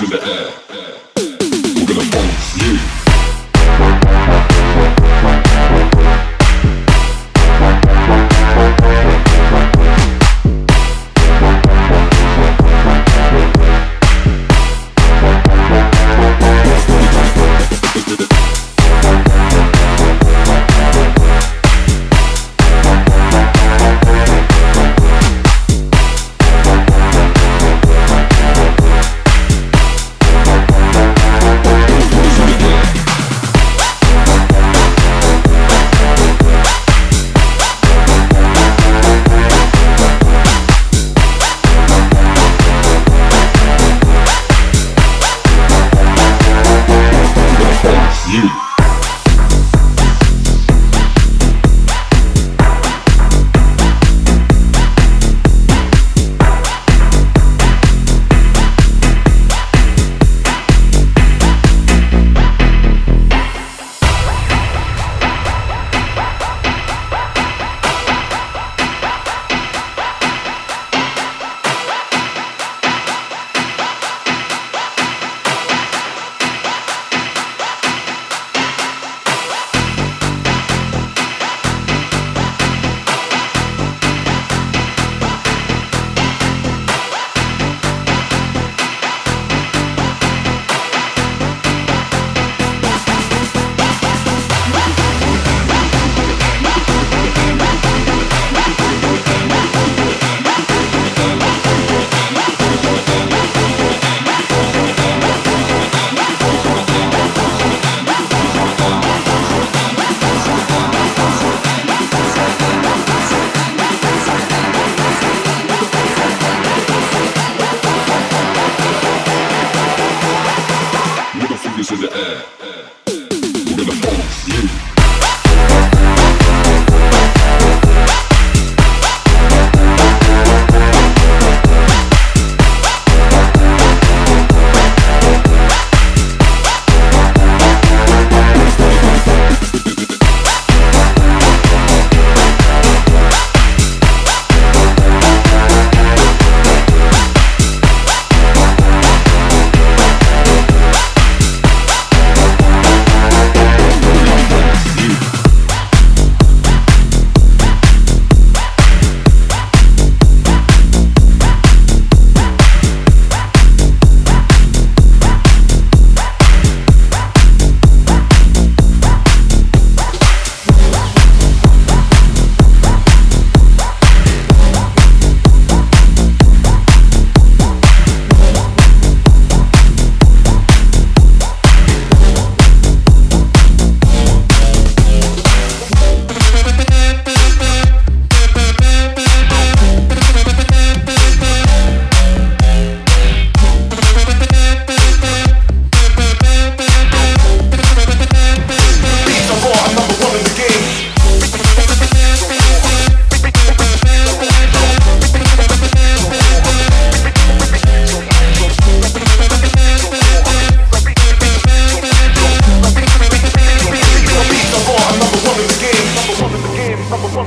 through the air.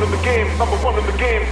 I'm number one in the game.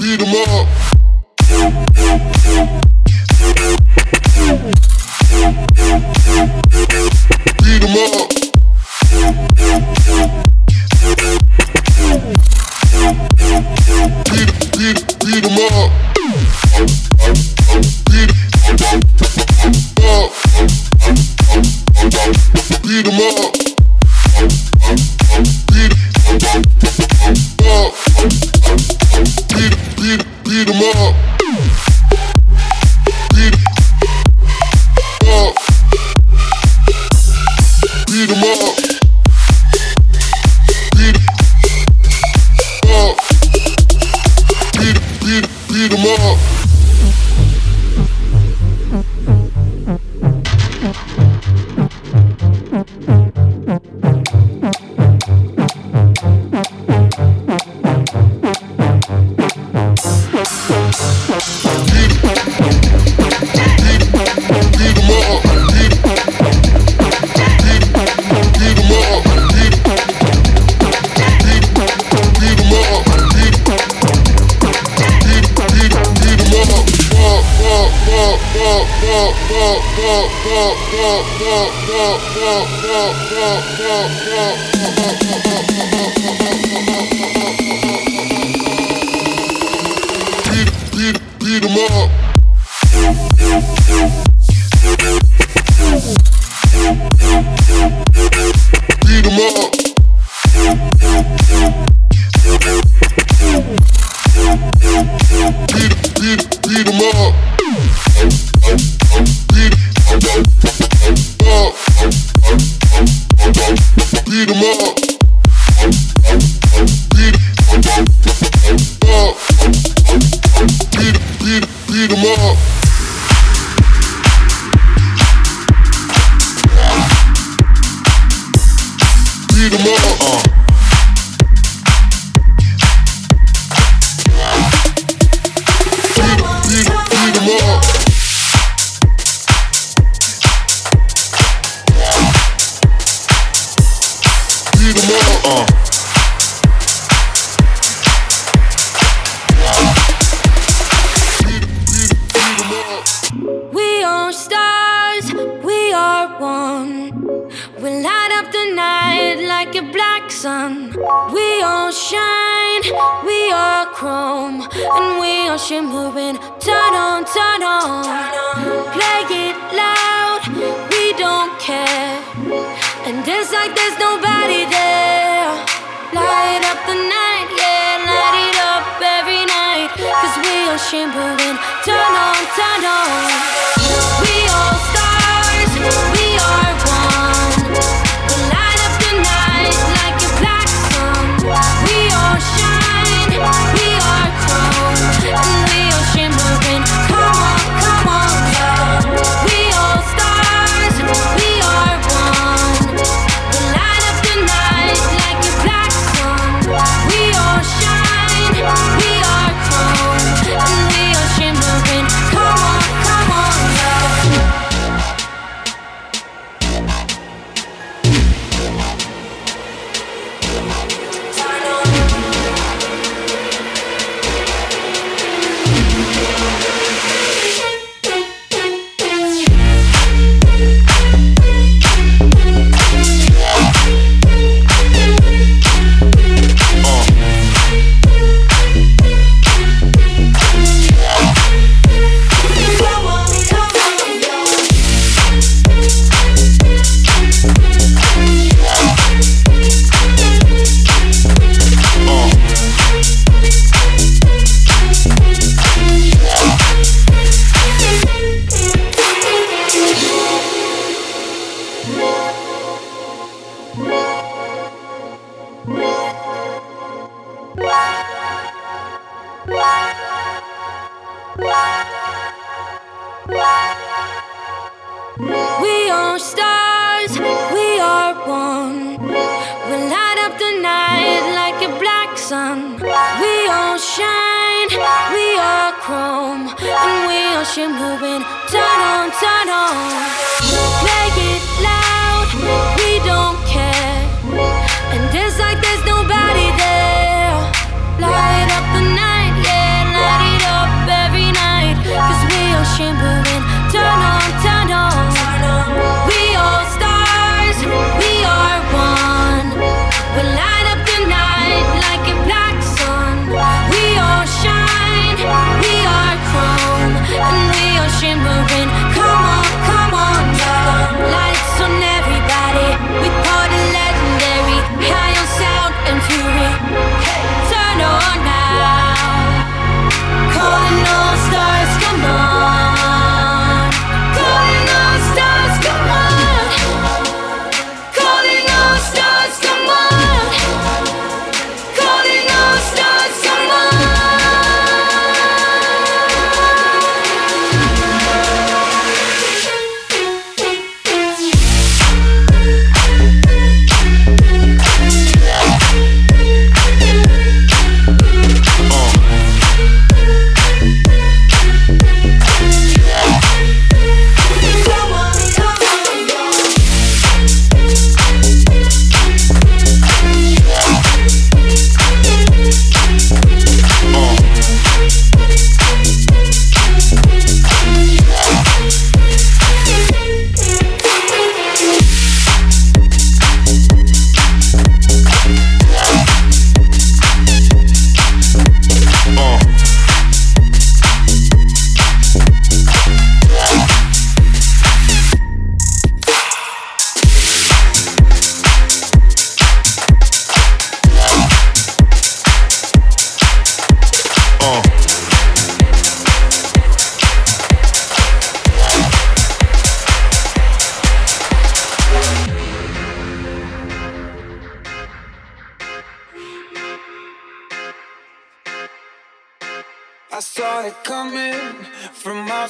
beat him up. Beat him up. up. all shine, we are chrome, and we are shimmering. Turn on, turn on, play it loud, we don't care. And it's like there's nobody there. Light up the night, yeah, light it up every night. Cause we are shimmering. Turn on, turn on, we all stars. We We are stars, we are one. We light up the night like a black sun. We all shine, we are chrome, and we are shimmering. Turn on, turn on, make it loud.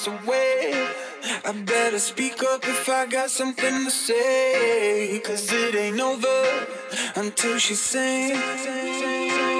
miles away. I better speak up if I got something to say. Cause it ain't over until she sings.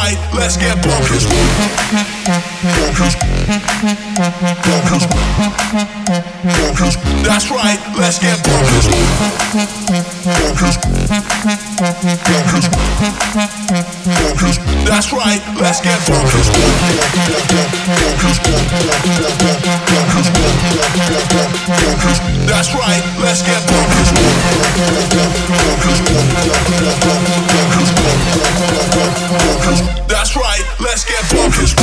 right, let's get bonkers. Bonkers. Bonkers. Bonkers. That's right, let's get bonkers. Bonkers. That's right, let's get bonkers. That's right, let's get bonkers. That's right, let's get bonkers.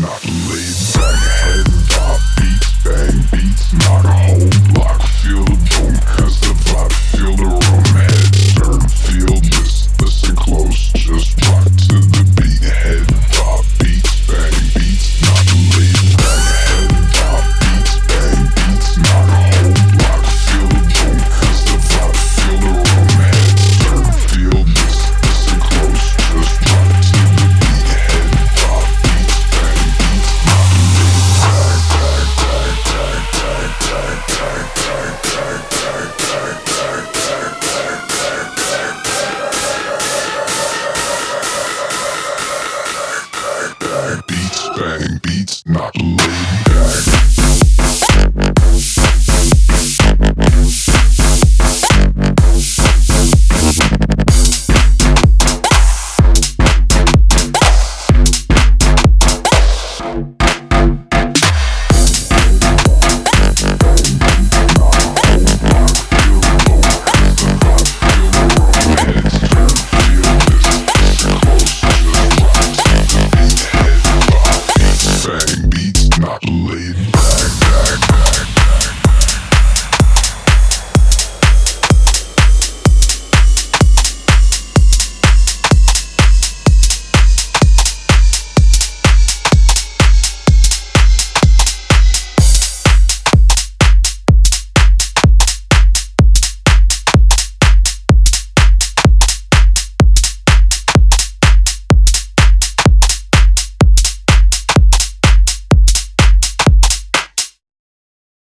Not